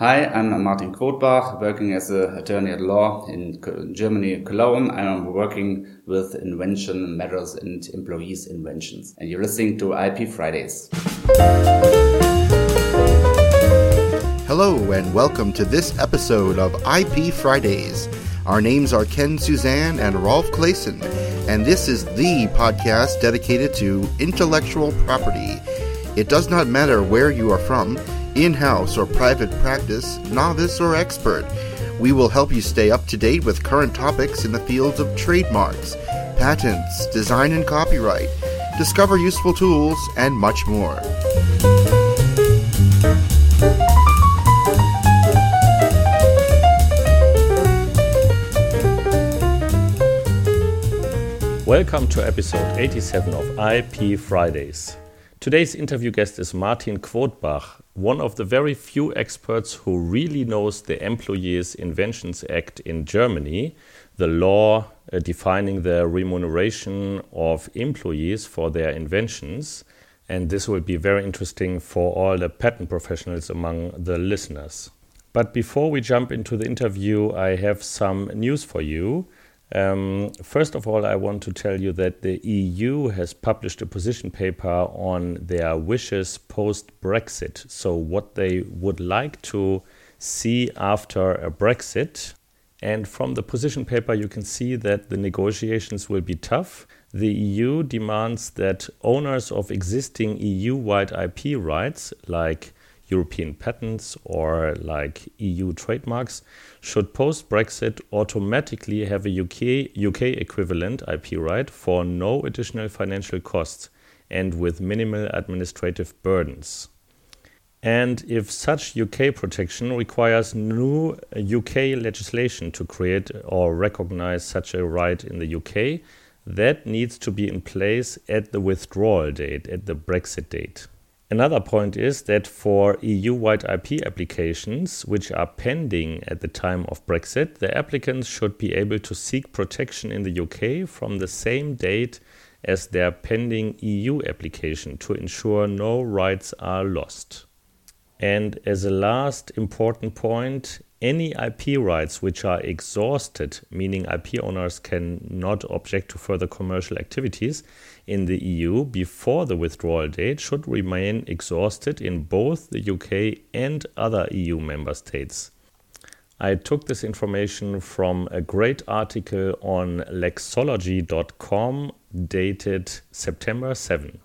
Hi, I'm Martin Quodbach, working as an attorney at law in Germany, Cologne. I'm working with invention matters and employees inventions. And you're listening to IP Fridays. Hello, and welcome to this episode of IP Fridays. Our names are Ken Suzan and Rolf Claessen, and this is the podcast dedicated to intellectual property. It does not matter where you are from in house or private practice, novice or expert. We will help you stay up to date with current topics in the fields of trademarks, patents, design and copyright, discover useful tools, and much more. Welcome to episode 87 of IP Fridays. Today's interview guest is Martin Quodbach, one of the very few experts who really knows the Employees Inventions Act in Germany, the law uh, defining the remuneration of employees for their inventions. And this will be very interesting for all the patent professionals among the listeners. But before we jump into the interview, I have some news for you. Um, first of all, I want to tell you that the EU has published a position paper on their wishes post Brexit. So, what they would like to see after a Brexit. And from the position paper, you can see that the negotiations will be tough. The EU demands that owners of existing EU wide IP rights, like European patents or like EU trademarks should post Brexit automatically have a UK, UK equivalent IP right for no additional financial costs and with minimal administrative burdens. And if such UK protection requires new UK legislation to create or recognize such a right in the UK, that needs to be in place at the withdrawal date, at the Brexit date. Another point is that for EU wide IP applications, which are pending at the time of Brexit, the applicants should be able to seek protection in the UK from the same date as their pending EU application to ensure no rights are lost. And as a last important point, any IP rights which are exhausted, meaning IP owners can not object to further commercial activities in the EU before the withdrawal date, should remain exhausted in both the UK and other EU member states. I took this information from a great article on lexology.com dated September 7.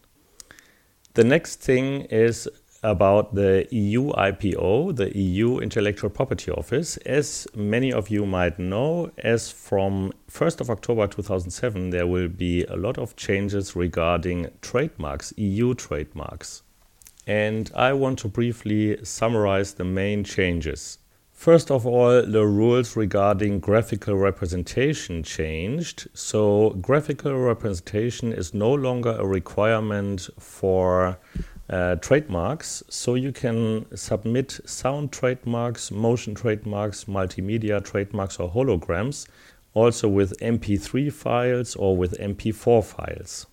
The next thing is about the EU IPO, the EU Intellectual Property Office. As many of you might know, as from 1st of October 2007, there will be a lot of changes regarding trademarks, EU trademarks. And I want to briefly summarize the main changes. First of all, the rules regarding graphical representation changed. So, graphical representation is no longer a requirement for uh, trademarks. So you can submit sound trademarks, motion trademarks, multimedia trademarks, or holograms, also with MP3 files or with MP4 files.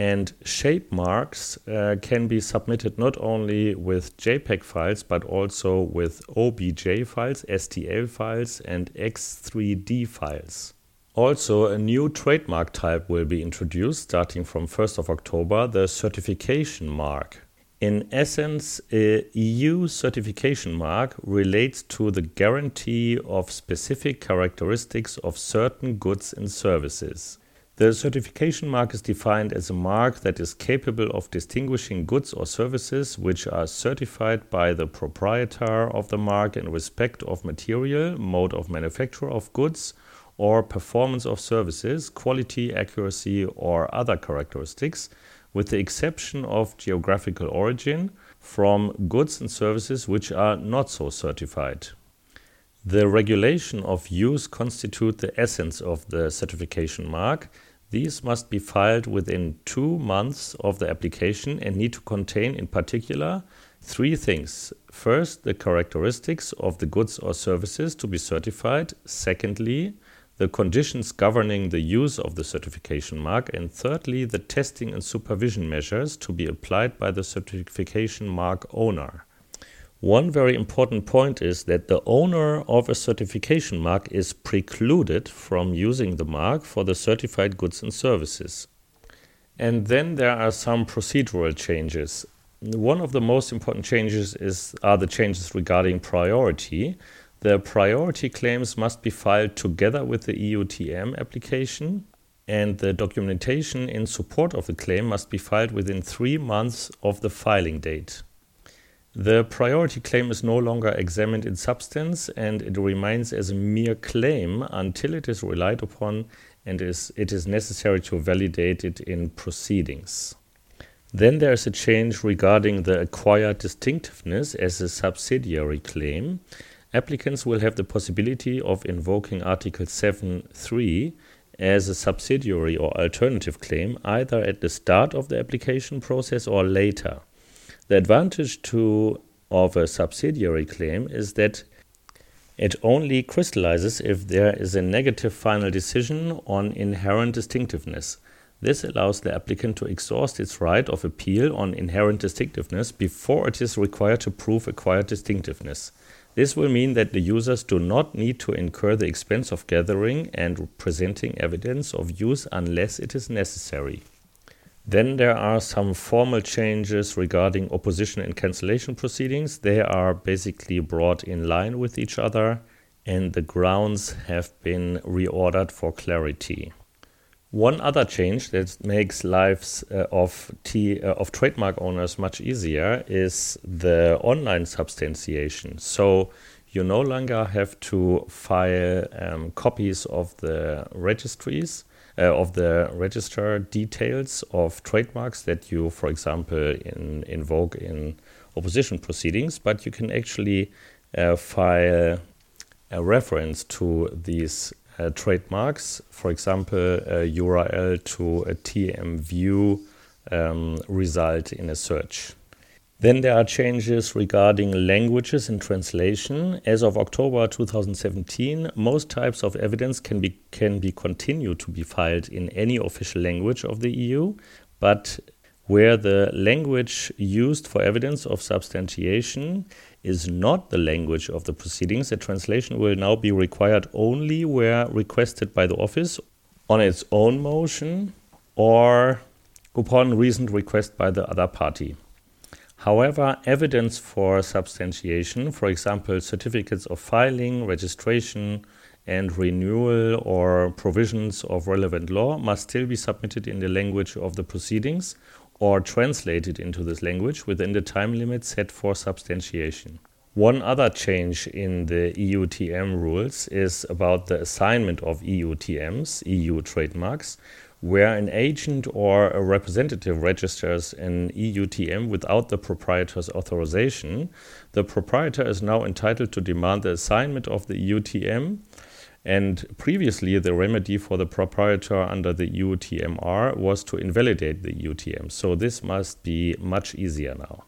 And shape marks uh, can be submitted not only with JPEG files but also with OBJ files, STL files, and X3D files. Also, a new trademark type will be introduced starting from 1st of October, the certification mark. In essence, a EU certification mark relates to the guarantee of specific characteristics of certain goods and services. The certification mark is defined as a mark that is capable of distinguishing goods or services which are certified by the proprietor of the mark in respect of material, mode of manufacture of goods, or performance of services, quality, accuracy, or other characteristics, with the exception of geographical origin, from goods and services which are not so certified. The regulation of use constitute the essence of the certification mark. These must be filed within two months of the application and need to contain, in particular, three things. First, the characteristics of the goods or services to be certified. Secondly, the conditions governing the use of the certification mark, and thirdly, the testing and supervision measures to be applied by the certification mark owner. One very important point is that the owner of a certification mark is precluded from using the mark for the certified goods and services. And then there are some procedural changes. One of the most important changes is, are the changes regarding priority. The priority claims must be filed together with the EUTM application, and the documentation in support of the claim must be filed within three months of the filing date. The priority claim is no longer examined in substance and it remains as a mere claim until it is relied upon and is, it is necessary to validate it in proceedings. Then there is a change regarding the acquired distinctiveness as a subsidiary claim. Applicants will have the possibility of invoking Article 7.3 as a subsidiary or alternative claim either at the start of the application process or later. The advantage to of a subsidiary claim is that it only crystallizes if there is a negative final decision on inherent distinctiveness. This allows the applicant to exhaust its right of appeal on inherent distinctiveness before it is required to prove acquired distinctiveness. This will mean that the users do not need to incur the expense of gathering and presenting evidence of use unless it is necessary. Then there are some formal changes regarding opposition and cancellation proceedings. They are basically brought in line with each other, and the grounds have been reordered for clarity. One other change that makes lives uh, of T, uh, of trademark owners much easier is the online substantiation. So you no longer have to file um, copies of the registries uh, of the register details of trademarks that you, for example, in, invoke in opposition proceedings, but you can actually uh, file a reference to these uh, trademarks, for example, a URL to a TM view um, result in a search. Then there are changes regarding languages and translation. As of October 2017, most types of evidence can be, can be continued to be filed in any official language of the EU, but where the language used for evidence of substantiation is not the language of the proceedings, a translation will now be required only where requested by the office on its own motion or upon recent request by the other party. However, evidence for substantiation, for example, certificates of filing, registration, and renewal or provisions of relevant law, must still be submitted in the language of the proceedings or translated into this language within the time limit set for substantiation. One other change in the EUTM rules is about the assignment of EUTMs, EU trademarks, where an agent or a representative registers an EUTM without the proprietor's authorization, the proprietor is now entitled to demand the assignment of the EUTM. And previously, the remedy for the proprietor under the UTMR was to invalidate the UTM. So this must be much easier now.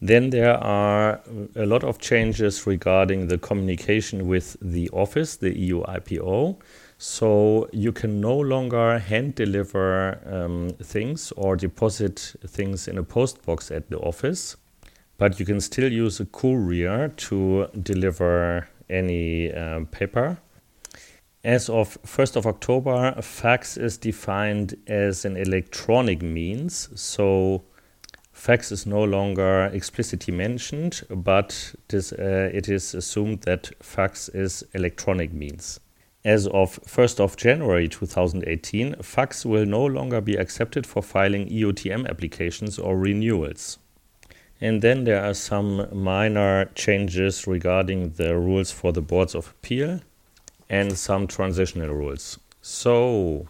Then there are a lot of changes regarding the communication with the office, the EU IPO. So you can no longer hand deliver um, things or deposit things in a post box at the office, but you can still use a courier to deliver any um, paper. As of 1st of October, fax is defined as an electronic means. So fax is no longer explicitly mentioned, but this, uh, it is assumed that fax is electronic means. As of 1st of January 2018, fax will no longer be accepted for filing EUTM applications or renewals. And then there are some minor changes regarding the rules for the boards of appeal and some transitional rules. So,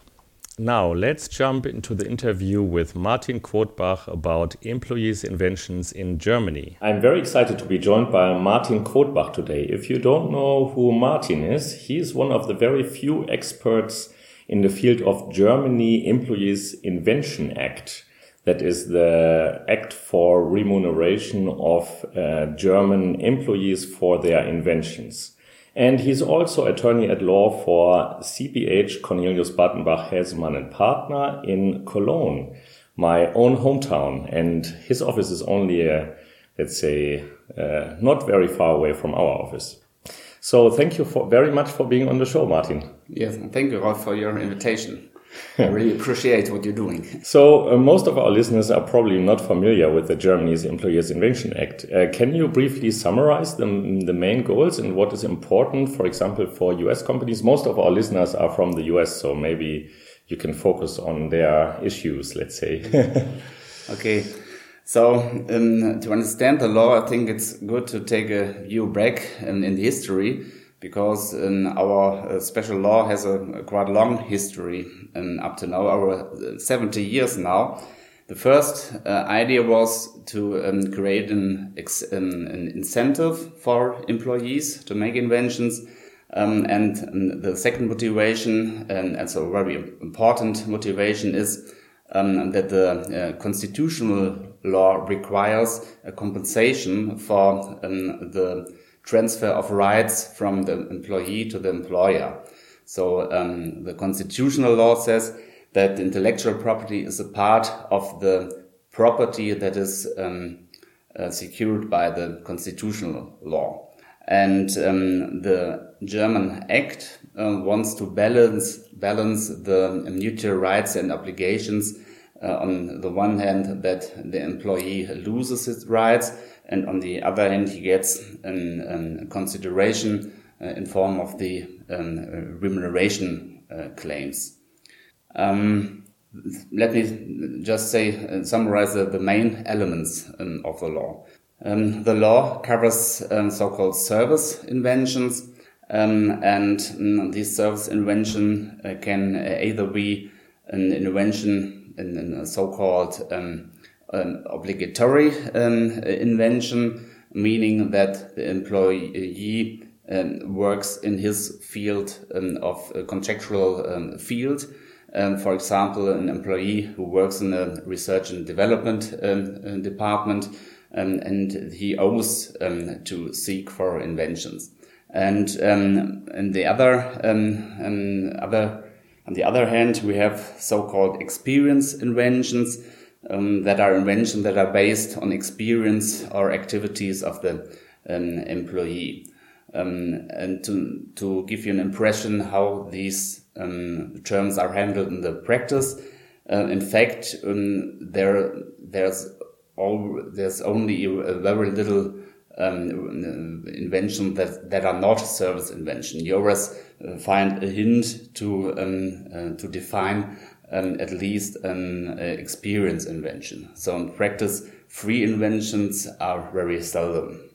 now, let's jump into the interview with Martin Quodbach about employees' inventions in Germany. I'm very excited to be joined by Martin Quodbach today. If you don't know who Martin is, he is one of the very few experts in the field of Germany Employees Invention Act. That is the act for remuneration of uh, German employees for their inventions. And he's also attorney at law for CBH Cornelius Bartenbach Häsemann and Partner in Cologne, my own hometown. And his office is only a, let's say, uh, not very far away from our office. So thank you for, very much for being on the show, Martin. Yes, thank you, Rolf, for your invitation. I really appreciate what you're doing. So, uh, most of our listeners are probably not familiar with the Germany's Employers Invention Act. Uh, can you briefly summarize the, the main goals and what is important, for example, for US companies? Most of our listeners are from the US, so maybe you can focus on their issues, let's say. okay. So, um, to understand the law, I think it's good to take a view back in, in the history because um, our uh, special law has a, quite long history and up to now, over uh, 70 years now. The first uh, idea was to um, create an, an, an, incentive for employees to make inventions. Um, and, and, the second motivation, and, and so very important motivation, is um, that the uh, constitutional law requires a compensation for um, the transfer of rights from the employee to the employer. So um, the constitutional law says that intellectual property is a part of the property that is um, uh, secured by the constitutional law. And um, the German Act uh, wants to balance balance the mutual rights and obligations. Uh, on the one hand, that the employee loses his rights, and on the other hand, he gets a consideration uh, in form of the um, remuneration uh, claims. Um, let me just say, uh, summarize the, main elements um, of the law. Um, the law covers um, so-called service inventions, um, and mm, this service invention uh, can either be an invention in, in a so-called um, an obligatory um, invention, meaning that the employee um, works in his field um, of contractual um, field. Um, for example, an employee who works in a research and development um, department, and he owes to seek for inventions. And the other, other, on the other hand, we have so-called experience inventions, um, that are inventions that are based on experience or activities of the um, employee. Um, and to, to give you an impression how these um, terms are handled in the practice, uh, in fact, um, there there's all there's only a very little um, invention that, that are not service invention. You always uh, find a hint to uh, to define um, at least an uh, experience invention. So in practice, free inventions are very seldom.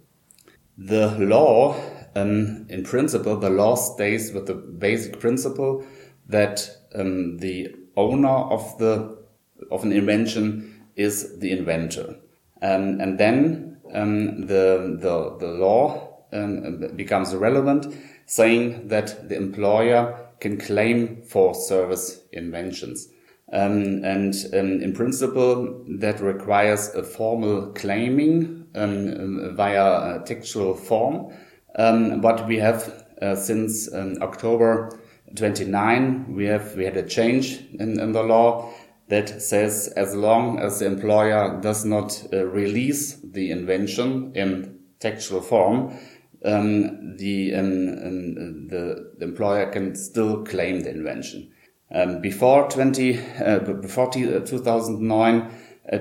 The law, um, in principle, the law stays with the basic principle that um, the owner of the of an invention is the inventor, um, and then um, the the the law um, becomes relevant, saying that the employer can claim for service inventions. Um, and um, in principle, that requires a formal claiming um, via a textual form. Um, but we have uh, since um, October 29, we have we had a change in, in, the law that says as long as the employer does not uh, release the invention in textual form, um, the, um, the, the employer can still claim the invention. Um, before 20, uh, before uh, 2009, uh,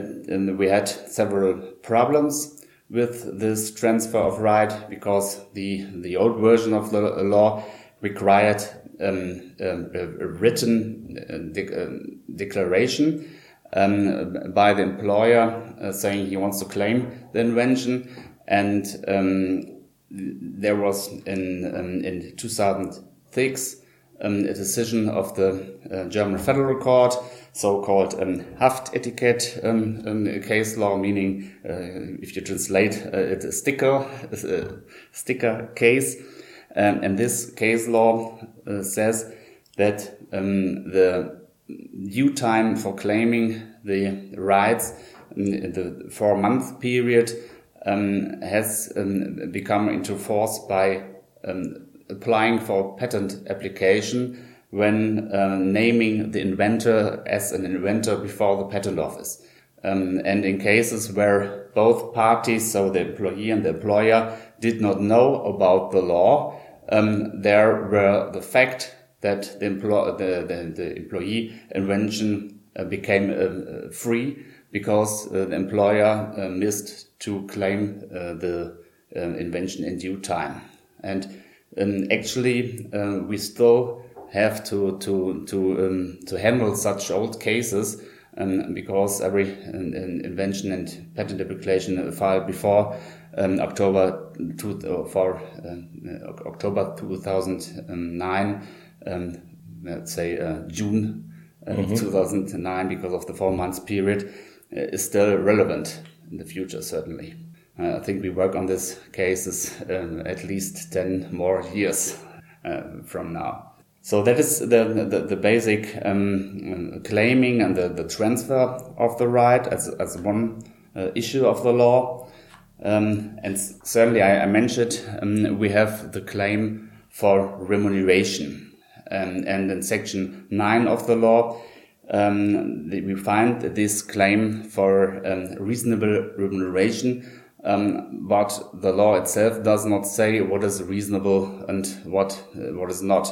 we had several problems with this transfer of right because the the old version of the law required um, um a, written uh, de uh, declaration um, by the employer uh, saying he wants to claim the invention, and um, there was in um, in 2006 um, a decision of the uh, German Federal Court, so-called um, Haftetikett um, um, case law, meaning uh, if you translate uh, it, a sticker, a sticker case. Um, and this case law uh, says that um, the due time for claiming the rights in the four-month period has become into force by applying for patent application when uh, naming the inventor as an inventor before the patent office. Um, and in cases where both parties, so the employee and the employer, did not know about the law, um, there were the fact that the, the, the, the employee invention uh, became uh, free because uh, the employer uh, missed to claim uh, the invention in due time. And um, actually, we still have to to to um, to handle such old cases um, because every invention and patent application filed before um, October two, uh, for uh, October 2009, um, let's say uh, June mm -hmm. 2009, because of the four months period, uh, is still relevant in the future, certainly. Uh, I think we work on this cases um, at least 10 more years uh, from now. So that is the, the, the basic um, claiming and the, the transfer of the right as, as one uh, issue of the law. Um, and certainly I, I mentioned um, we have the claim for remuneration. Um, and in section 9 of the law, um, we find this claim for um, reasonable remuneration um, but the law itself does not say what is reasonable and what uh, what is not.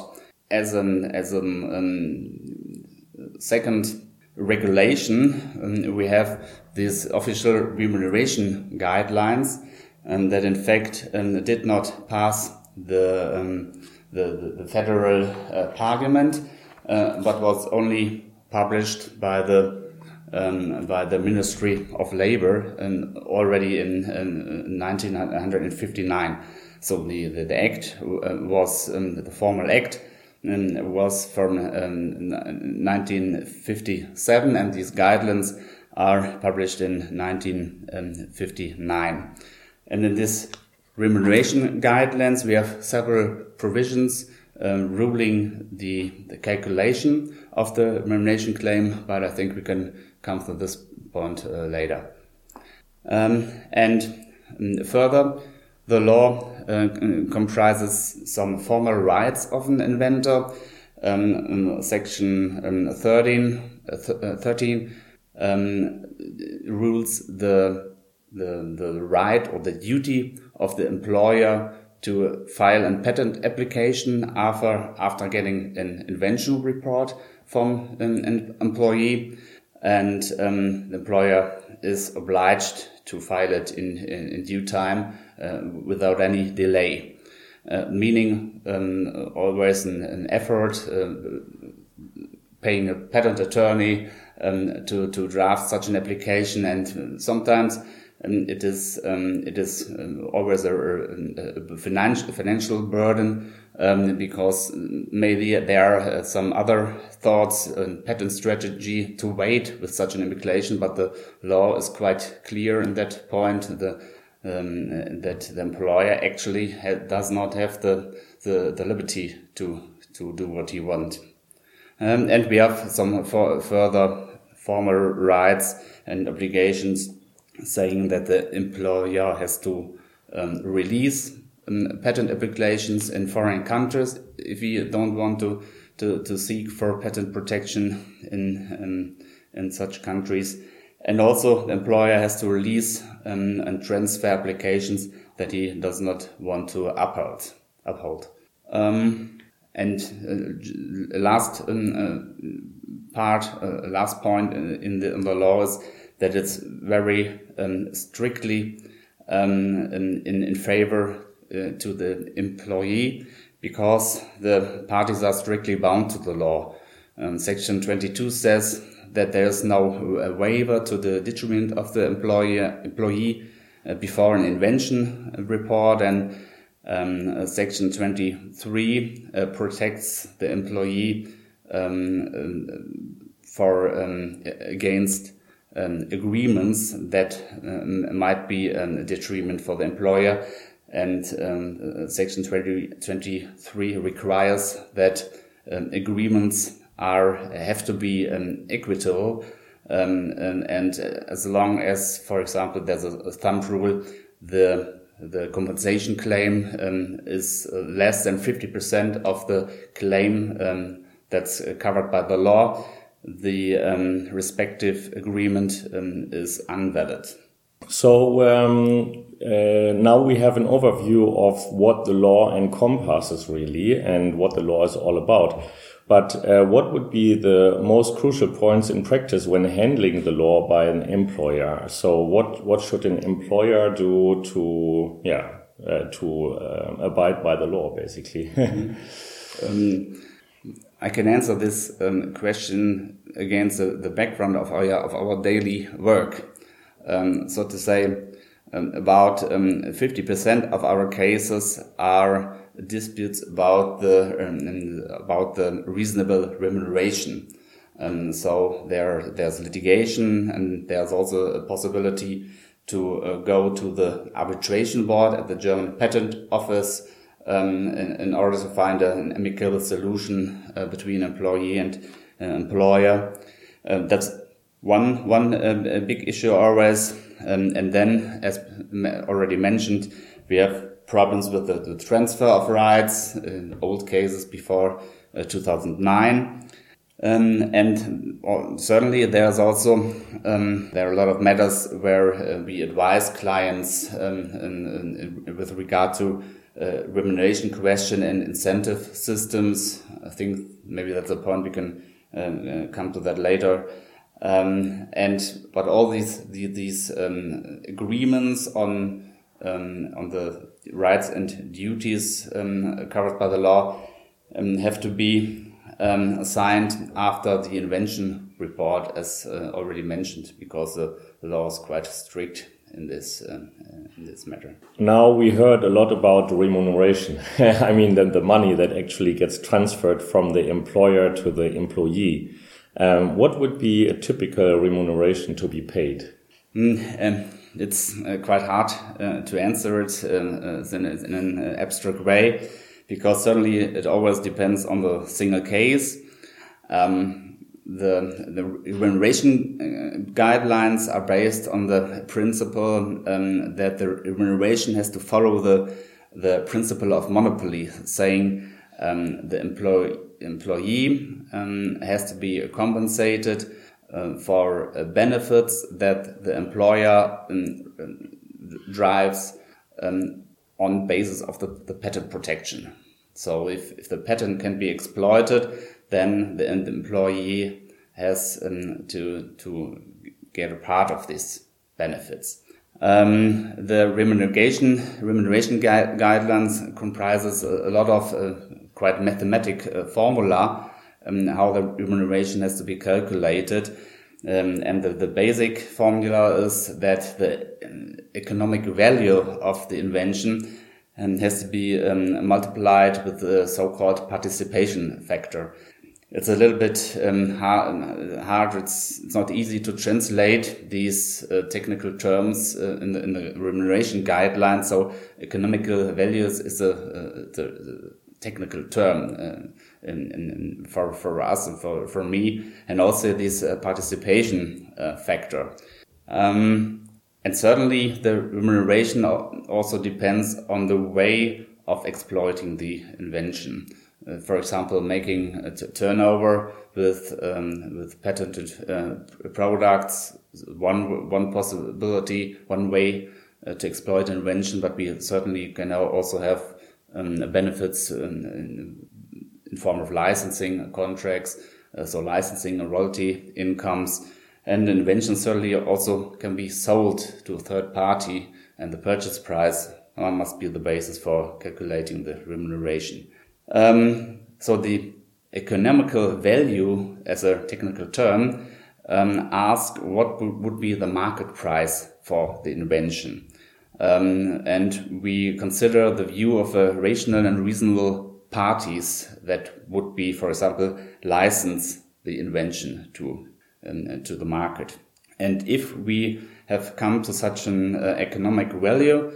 As an as an um, second regulation, um, we have these official remuneration guidelines um, that in fact did not pass the the, the, federal uh, parliament, uh, but was only published by the um, by the Ministry of Labor already in, in 1959. So the, the, the act uh, was um, the formal act um, was from um, 1957, and these guidelines are published in 1959. And in this remuneration guidelines, we have several provisions um, ruling the, the calculation of the remuneration claim, but I think we can come to this point uh, later. Um, and um, further, the law uh, comprises some formal rights of an inventor. Um, section um, 13, uh, th uh, 13 um, rules the, the, the right or the duty of the employer to file a patent application after, after getting an invention report from an employee. And um, the employer is obliged to file it in, in, in due time uh, without any delay. Uh, meaning um, always an, an effort, uh, paying a patent attorney um, to, to draft such an application, and sometimes um, it is um, it is um, always a, a, financial financial burden um, because maybe there are some other thoughts and patent strategy to wait with such an application, but the law is quite clear in that point. The um, that the employer actually does not have the, the, the liberty to to do what he wants. Um, and we have some further formal rights and obligations saying that the employer has to um, release um, patent applications in foreign countries if we don't want to, to, to seek for patent protection in, in, in such countries. And also the employer has to release um, and transfer applications that he does not want to uphold. uphold. Um, and uh, last um, uh, part, uh, last point in the, in the law is that it's very um, strictly um, in, in favor uh, to the employee because the parties are strictly bound to the law. Um, Section 22 says that there is no waiver to the detriment of the employee uh, before an invention report and um, uh, Section 23 uh, protects the employee um, uh, for um, against um, agreements that um, might be a detriment for the employer. And um, uh, Section 20, 23 requires that um, agreements are have to be um, equitable. And, and, as long as, for example, there's a, a thumb rule, the the compensation claim um, is uh, less than 50% of the claim um, that's uh, covered by the law, the um, respective agreement um, is invalid. So um, uh, now we have an overview of what the law encompasses really and what the law is all about. But uh, what would be the most crucial points in practice when handling the law by an employer? So what what should an employer do to yeah uh, to uh, abide by the law basically? um, I can answer this um, question against the, the, background of our of our daily work. Um, so to say, um, about 50% um, of our cases are disputes about the um, about the reasonable remuneration. Um, so there there's litigation and there's also a possibility to uh, go to the arbitration board at the German patent office um, in, in, order to find an amicable solution uh, between employee and uh, employer. Uh, that's one one uh, big issue always. Um, and then, as already mentioned, we have problems with the, the transfer of rights in old cases before uh, 2009. Um, and uh, certainly there's also um, there are a lot of matters where uh, we advise clients um, in, in, with regard to uh, remuneration question and incentive systems. I think maybe that's a point we can uh, uh, come to that later. Um, and but all these the, these um, agreements on um, on the rights and duties um, covered by the law um, have to be um, assigned after the invention report, as uh, already mentioned, because the law is quite strict in this uh, in this matter. Now we heard a lot about remuneration. I mean, then the money that actually gets transferred from the employer to the employee. Um, what would be a typical remuneration to be paid? Mm, it's uh, quite hard uh, to answer it uh, uh, in, in, an abstract way because certainly it always depends on the single case. Um, the, the remuneration uh, guidelines are based on the principle um, that the remuneration has to follow the, the principle of monopoly, saying um, the employee, employee um, has to be compensated uh, for uh, benefits that the employer um, drives um, on basis of the, the patent protection. So if, if the patent can be exploited, then the, employee has um, to, to get a part of these benefits. Um, the remuneration remuneration gui guidelines comprises a, a lot of uh, quite mathematic uh, formula um, how the remuneration has to be calculated. Um, and the, the, basic formula is that the um, economic value of the invention um, has to be um, multiplied with the so-called participation factor. It's a little bit um, hard. It's, it's not easy to translate these uh, technical terms uh, in, the, in, the, remuneration guidelines. So economical values is a, uh, technical term uh, in, in, for, for us and for, for me, and also this uh, participation factor. Um, and certainly the remuneration also depends on the way of exploiting the invention. For example, making a turnover with um, with patented uh, products, one one possibility, one way uh, to exploit invention. But we certainly can also have um, benefits in, in, form of licensing contracts, uh, so licensing and royalty incomes. And inventions certainly also can be sold to a third party, and the purchase price uh, must be the basis for calculating the remuneration. Um, so the economical value, as a technical term, um, ask what would be the market price for the invention. Um, and we consider the view of a rational and reasonable parties that would be, for example, license the invention to um, to the market. And if we have come to such an uh, economic value,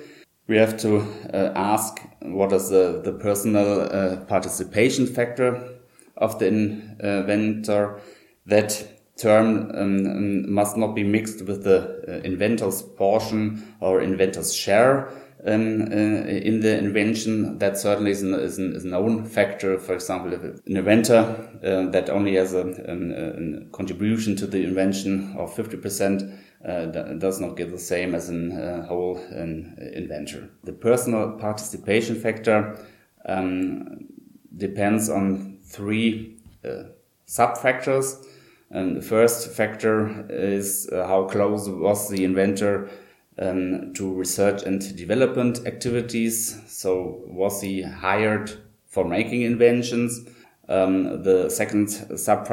we have to uh, ask what is the, the personal uh, participation factor of the inventor. That term um, um, must not be mixed with the uh, inventor's portion or inventor's share um, uh, in the invention. That certainly is, an, is, an, is a known factor. For example, if an inventor uh, that only has a, a, contribution to the invention of 50%, uh, does not get the same as a uh, whole inventor. The personal participation factor um, depends on three uh, sub factors. And the first factor is uh, how close was the inventor um, to research and development activities. So was he hired for making inventions? Um, the second sub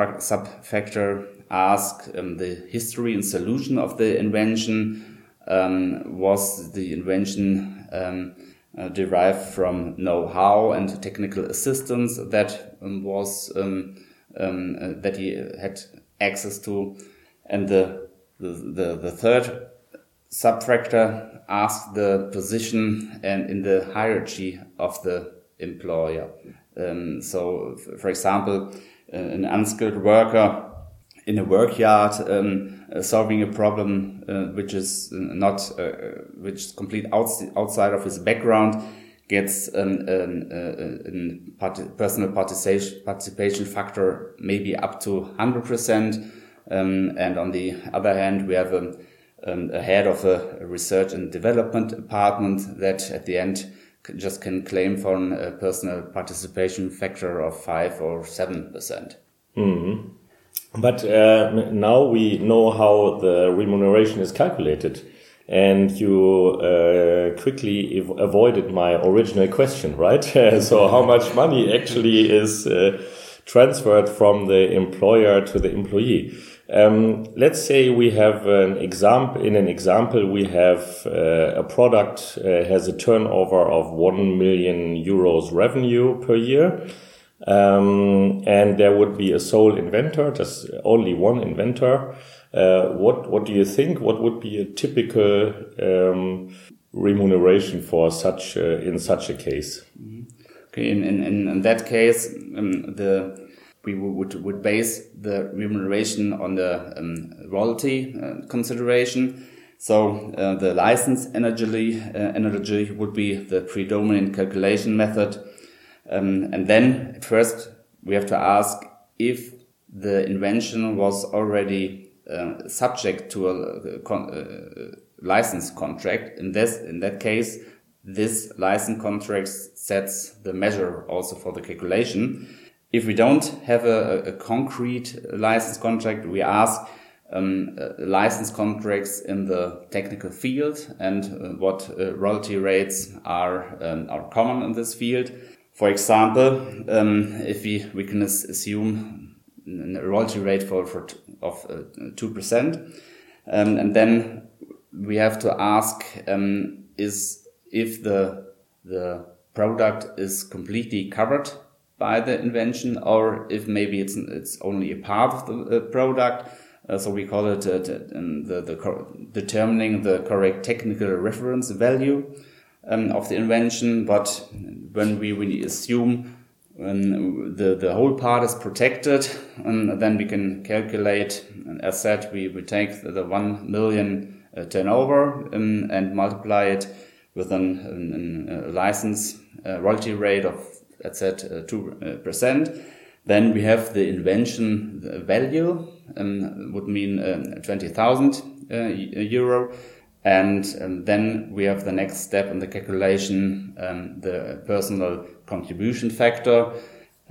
factor asks um, the history and solution of the invention. Um, was the invention um, uh, derived from know-how and technical assistance that um, was um, uh, that he had access to, and the the, the, the third subfactor asks the position and in the hierarchy of the employer. Um, so, for example, uh, an unskilled worker in a workyard um, uh, solving a problem uh, which is not uh, uh which is complete outs outside of his background gets an, an, part personal participation participation factor maybe up to 100% um, and on the other hand we have a, um, a head of a research and development department that at the end just can claim for a personal participation factor of 5 or 7%. Mm -hmm. But uh, now we know how the remuneration is calculated. And you uh, quickly avoided my original question, right? so, how much money actually is uh, transferred from the employer to the employee? Um, let's say we have an example. In an example, we have uh, a product uh, has a turnover of one million euros revenue per year um, and there would be a sole inventor, just only one inventor. Uh, what what do you think? What would be a typical um, remuneration for such uh, in such a case? Okay, in in, in that case, um, the we would would base the remuneration on the um, royalty uh, consideration. So uh, the license analogy uh, analogy would be the predominant calculation method um, and then first we have to ask if the invention was already uh, subject to a, con uh, license contract. In this, in that case, this license contract sets the measure also for the calculation. If we don't have a, a concrete license contract, we ask um, uh, license contracts in the technical field and uh, what uh, royalty rates are um, are common in this field. For example, um, if we, we can assume a royalty rate for, for of uh, two uh, percent, um, and then we have to ask um, is if the the product is completely covered by the invention, or if maybe it's it's only a part of the uh, product. Uh, so we call it uh, the, the determining the correct technical reference value um, of the invention, but when we, we assume um, the, the whole part is protected, um, then we can calculate, as said, we, we take the, the 1 million uh, turnover um, and multiply it with an, an, a license uh, royalty rate of, as said, uh, 2%. Then we have the invention value, um, would mean um, 20,000 uh, euro and um, then we have the next step in the calculation, um, the personal contribution factor.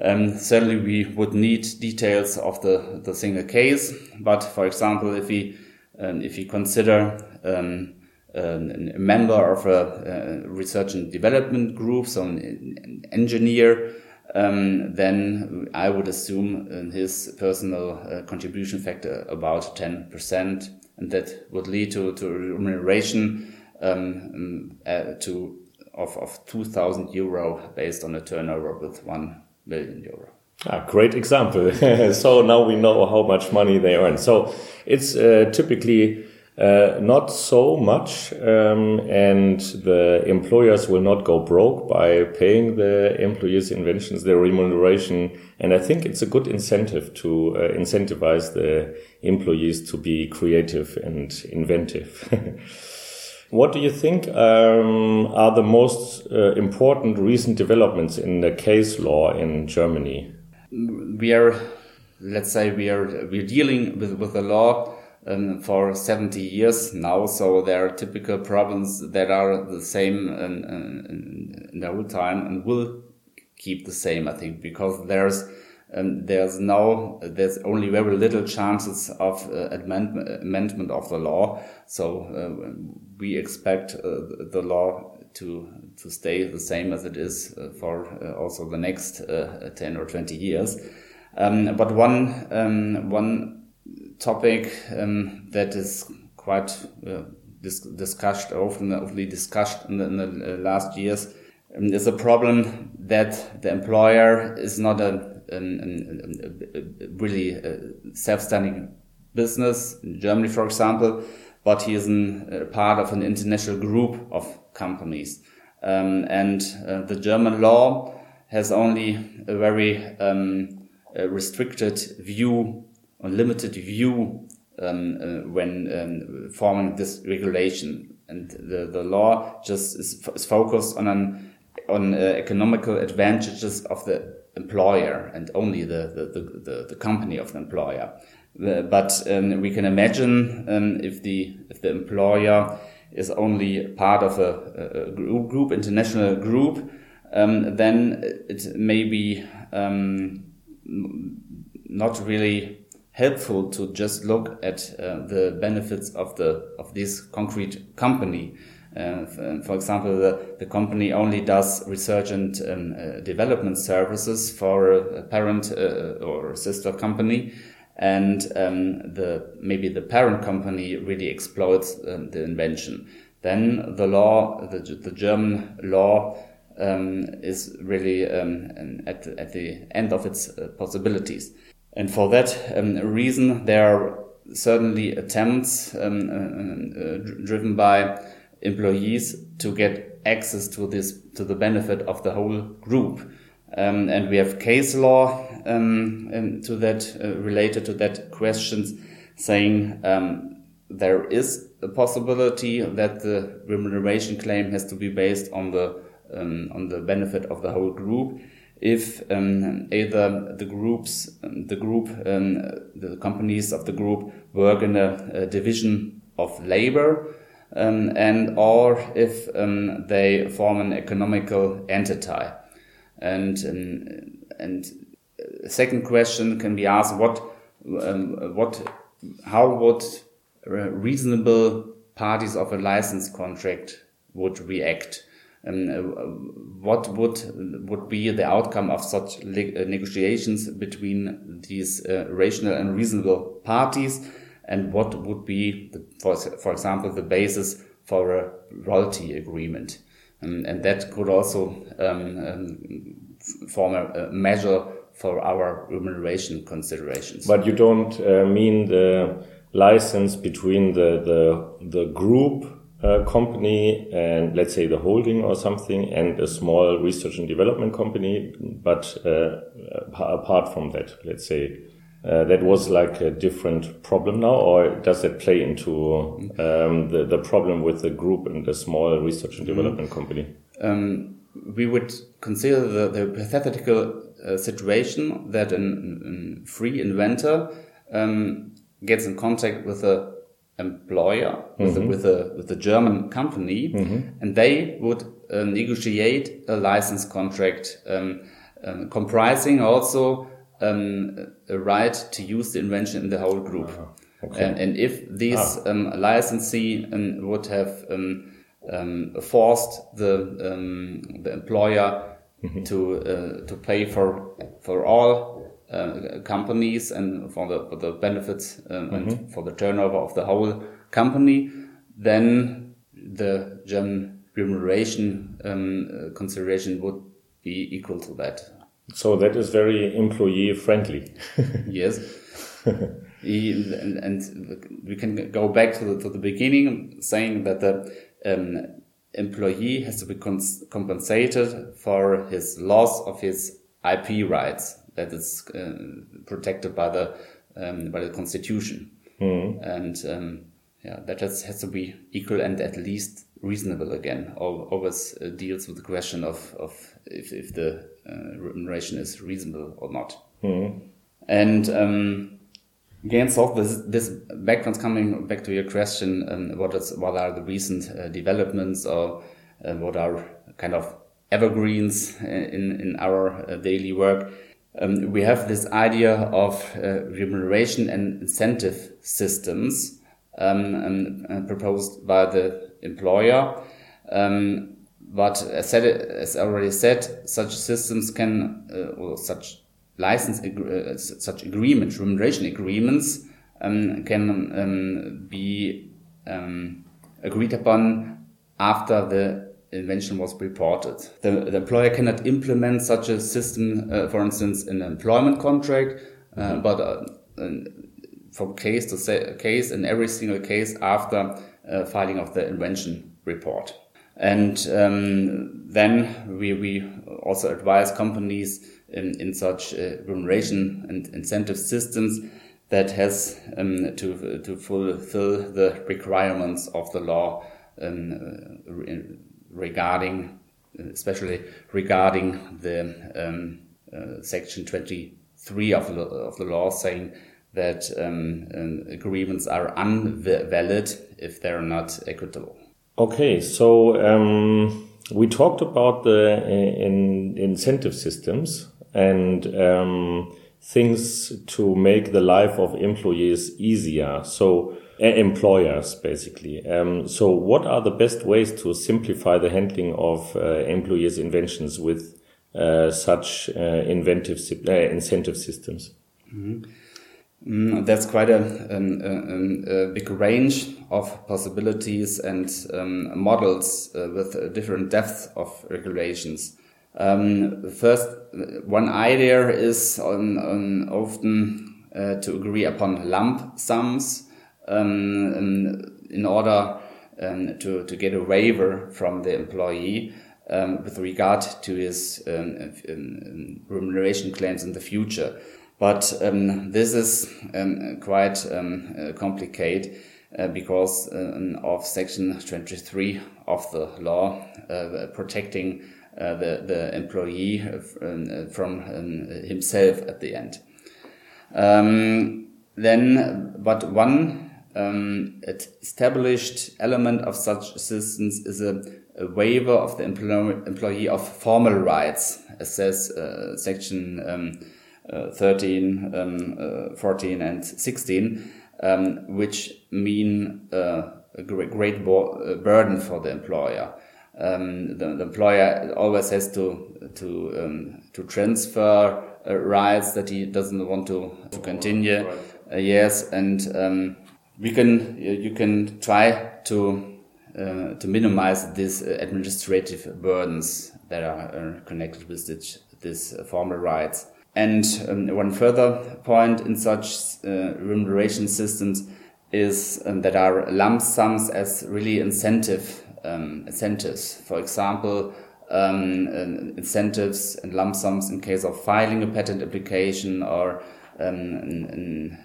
Um, certainly we would need details of the, the single case, but for example, if we, um, if we consider um, a member of a, a, research and development group, so an, engineer, um, then I would assume his personal uh, contribution factor about 10% and that would lead to, to remuneration um, uh, to of, of 2,000 euro based on a turnover with 1 million euro. Ah, great example. so now we know how much money they earn. So it's uh, typically uh, not so much, um, and the employers will not go broke by paying the employees' inventions their remuneration. And I think it's a good incentive to uh, incentivize the employees to be creative and inventive. What do you think um, are the most uh, important recent developments in the case law in Germany? We are, let's say, we are we're dealing with with the law um, for 70 years now, so there are typical problems that are the same in, in, in the whole time and will keep the same, I think, because there's um, there's no there's only very little chances of uh, amendment, of the law. So uh, we expect uh, the law to to stay the same as it is uh, for uh, also the next uh, ten or twenty years. Um, but one um, one topic um, that is quite dis discussed often often discussed in the, in the last years um, is a problem that the employer is not a a, really uh, self-standing business in Germany, for example, but he is a part of an international group of companies. Um, and uh, the German law has only a very um, a restricted view, a limited view um, uh, when um, forming this regulation. And the, the law just is, is focused on an, on uh, economical advantages of the employer and only the, the, the, the company of the employer. But um, we can imagine um, if the if the employer is only part of a, a group, group, international group, um, then it may be um, not really helpful to just look at uh, the benefits of the of this concrete company uh, for example, the, the company only does research and um, uh, development services for a, parent uh, or sister company, and um, the maybe the parent company really exploits um, the invention. Then the law, the, the German law, um, is really um, at, at the end of its uh, possibilities. And for that um, reason, there are certainly attempts um, uh, uh, driven by employees to get access to this to the benefit of the whole group. Um, and we have case law um, to that uh, related to that questions saying um, there is a possibility that the remuneration claim has to be based on the um, on the benefit of the whole group if um, either the groups the group the companies of the group work in a, a division of labor um, and or if um, they form an economical entity. And um, and second question can be asked: What um, what how would reasonable parties of a license contract would react? Um, what would would be the outcome of such uh, negotiations between these uh, rational and reasonable parties? and what would be, the, for, for example, the basis for a royalty agreement. Um, and that could also um, um, form a, a, measure for our remuneration considerations. But you don't uh, mean the license between the, the, the group uh, company and let's say the holding or something and a small research and development company, but uh, apart from that, let's say uh, that was like a different problem now, or does it play into um, the, the problem with the group and the small research and development mm company? Um, we would consider the, the hypothetical uh, situation that a free inventor um, gets in contact with a employer, with, mm -hmm. a, with, a, with a German company, mm -hmm. and they would uh, negotiate a license contract um, um, comprising also um, a right to use the invention in the whole group. Uh, okay. and, and, if this ah. um, licensee um, would have um, forced the the employer mm -hmm. to uh, to pay for for all uh, companies and for the for the benefits mm -hmm. and mm-hmm. for the turnover of the whole company, then the German remuneration uh, consideration would be equal to that. So that is very employee friendly. yes. and, and, we can go back to the, to the beginning saying that the um, employee has to be compensated for his loss of his IP rights that is uh, protected by the um, by the constitution. Mm. And um, yeah, that has, has to be equal and at least reasonable again. Always uh, deals with the question of, of if, if the uh, remuneration is reasonable or not. Mm. And um, again, so this, this background coming back to your question, um, what is what are the recent uh, developments or uh, what are kind of evergreens in in our uh, daily work? Um, we have this idea of remuneration and incentive systems um, uh, proposed by the employer. Um, but as, said, as already said, such systems can, uh, or such license, uh, such agreements, remuneration agreements, um, can um, be um, agreed upon after the invention was reported. The, the, employer cannot implement such a system, uh, for instance, in an employment contract, uh, but uh, from case to case in every single case after uh, filing of the invention report. And um, then we, we also advise companies in, in such uh, remuneration and incentive systems that has um, to, to fulfill the requirements of the law um, regarding, especially regarding the um, uh, section 23 of the, of the law saying that um, um, agreements are invalid if they're not equitable. Okay, so um, we talked about the uh, in, incentive systems and um, things to make the life of employees easier. So employers basically. Um, so what are the best ways to simplify the handling of uh, employees' inventions with uh, such uh, inventive uh, incentive systems? Mm -hmm. Mm, that's quite a, a, a, big range of possibilities and um, models uh, with different depths of regulations. Um, first, one idea is on, on often uh, to agree upon lump sums um, in order um, to, to get a waiver from the employee um, with regard to his um, remuneration claims in the future. But um, this is um, quite um, uh, complicated uh, because uh, of Section 23 of the law uh, protecting uh, the, the employee um, from um, himself at the end. Um, then, but one established element of such assistance is a, a waiver of the employee of formal rights, as says uh, Section uh, 13, um, uh, 14, and 16, um, which mean uh, a great, great burden for the employer. Um, the, the, employer always has to to um, to transfer uh, rights that he doesn't want to, to continue. Right. Uh, yes, and um, we can you can try to uh, to minimize these administrative burdens that are connected with this, this formal rights. And um, one further point in such uh, remuneration systems is um, that are lump sums as really incentive um, incentives. For example, um, incentives and lump sums in case of filing a patent application or um, in,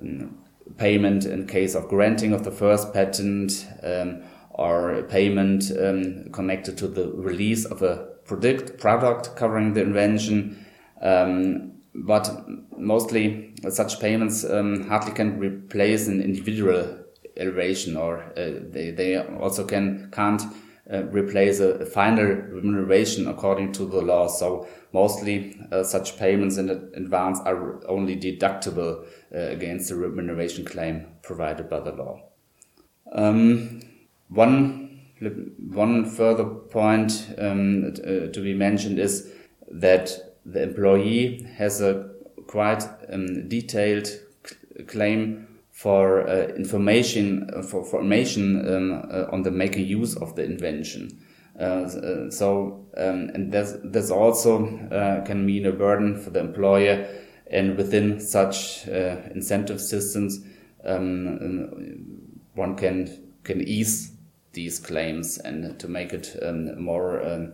in payment in case of granting of the first patent um, or payment connected to the release of a product product covering the invention um, but mostly such payments um, hardly can replace an individual elevation or uh, they, they also can can't uh, replace a, a, final remuneration according to the law. So mostly uh, such payments in advance are only deductible against the remuneration claim provided by the law. Um, one one further point um, uh, to be mentioned is that the employee has a quite um, detailed claim for uh, information for, for information um, uh, on the making use of the invention. Uh, uh so um, and this this also uh, can mean a burden for the employer, and within such uh, incentive systems, um, one can can ease these claims and to make it um, more um,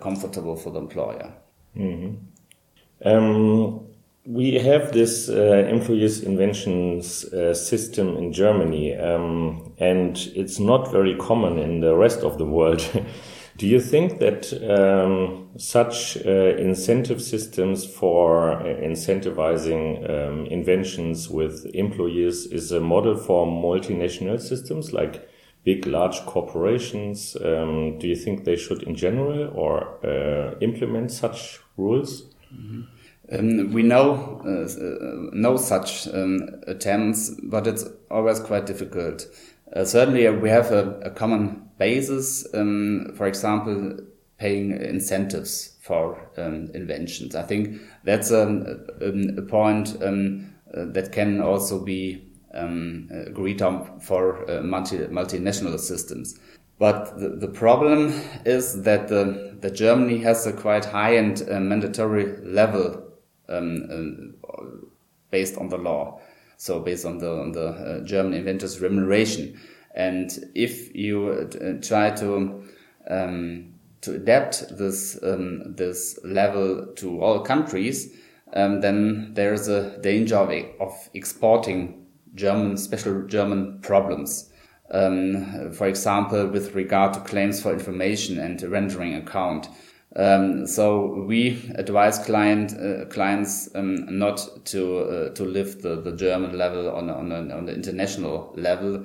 comfortable for the employer. Mm -hmm. we have this uh, employees inventions uh, system in Germany, um, and it's not very common in the rest of the world. Do you think that um, such uh, incentive systems for uh, incentivizing um, inventions with employees is a model for multinational systems like big, large corporations? Um, do you think they should, in general, or uh, implement such rules? Mm -hmm. Um, we know uh, uh, no such um, attempts, but it's always quite difficult. Uh, certainly, we have a, a common basis. Um, for example, paying incentives for um, inventions. I think that's a, a, a point um, uh, that can also be um, agreed on for uh, multi multinational systems. But the, the problem is that the, the Germany has a quite high and uh, mandatory level um, uh, based on the law. So based on the, on the uh, German inventors remuneration. And if you uh, try to um, to adapt this um, this level to all countries, um, then there's a danger of, of exporting German special German problems. Um, for example, with regard to claims for information and rendering account. Um, so we advise client uh, clients um, not to uh, to lift the, the German level on on, on the international level.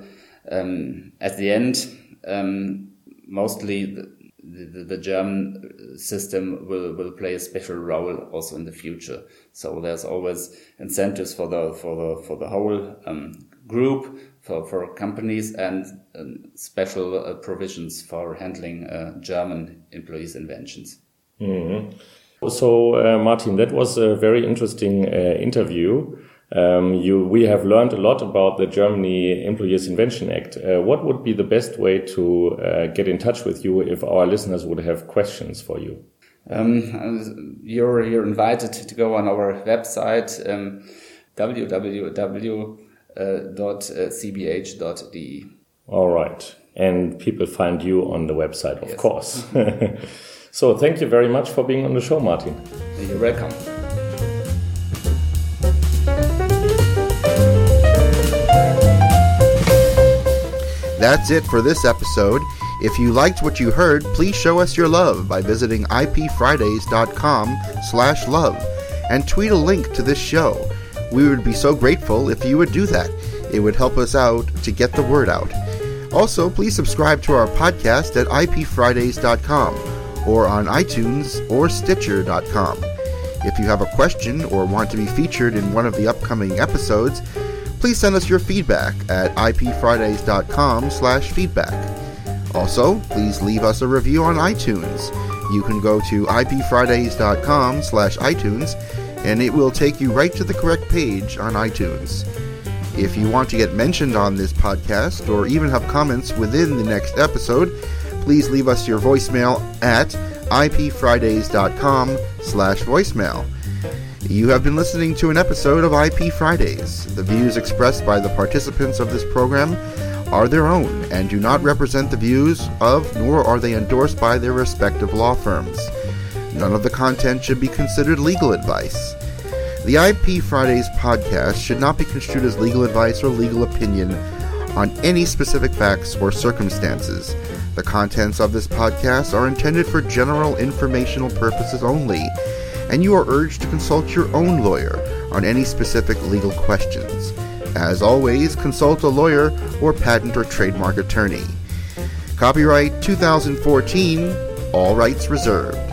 Um, at the end, um, mostly the, the, the, German system will, will play a special role also in the future. So there's always incentives for the for the for the whole um, group for, for companies and um, special uh, provisions for handling uh, German employees' inventions. Mm -hmm. So, uh, Martin, that was a very interesting uh, interview. Um, you, we have learned a lot about the Germany Employees Invention Act. Uh, what would be the best way to uh, get in touch with you if our listeners would have questions for you? Um, you're, you're invited to go on our website, um, www.cbh.de. Uh, All right. And people find you on the website, of yes. course. so thank you very much for being on the show, Martin. You're welcome. That's it for this episode. If you liked what you heard, please show us your love by visiting ipfridays.com slash love and tweet a link to this show. We would be so grateful if you would do that. It would help us out to get the word out. Also, please subscribe to our podcast at ipfridays.com or on iTunes or Stitcher.com. If you have a question or want to be featured in one of the upcoming episodes, please send us your feedback at ipfridays.com slash feedback. Also, please leave us a review on iTunes. You can go to ipfridays.com slash iTunes and it will take you right to the correct page on iTunes. If you want to get mentioned on this podcast or even have comments within the next episode, please leave us your voicemail at ipfridays.com slash voicemail. You have been listening to an episode of IP Fridays. The views expressed by the participants of this program are their own and do not represent the views of, nor are they endorsed by their respective law firms. None of the content should be considered legal advice. The IP Fridays podcast should not be construed as legal advice or legal opinion on any specific facts or circumstances. The contents of this podcast are intended for general informational purposes only, and you are urged to consult your own lawyer on any specific legal questions. As always, consult a lawyer or patent or trademark attorney. Copyright 2014, all rights reserved.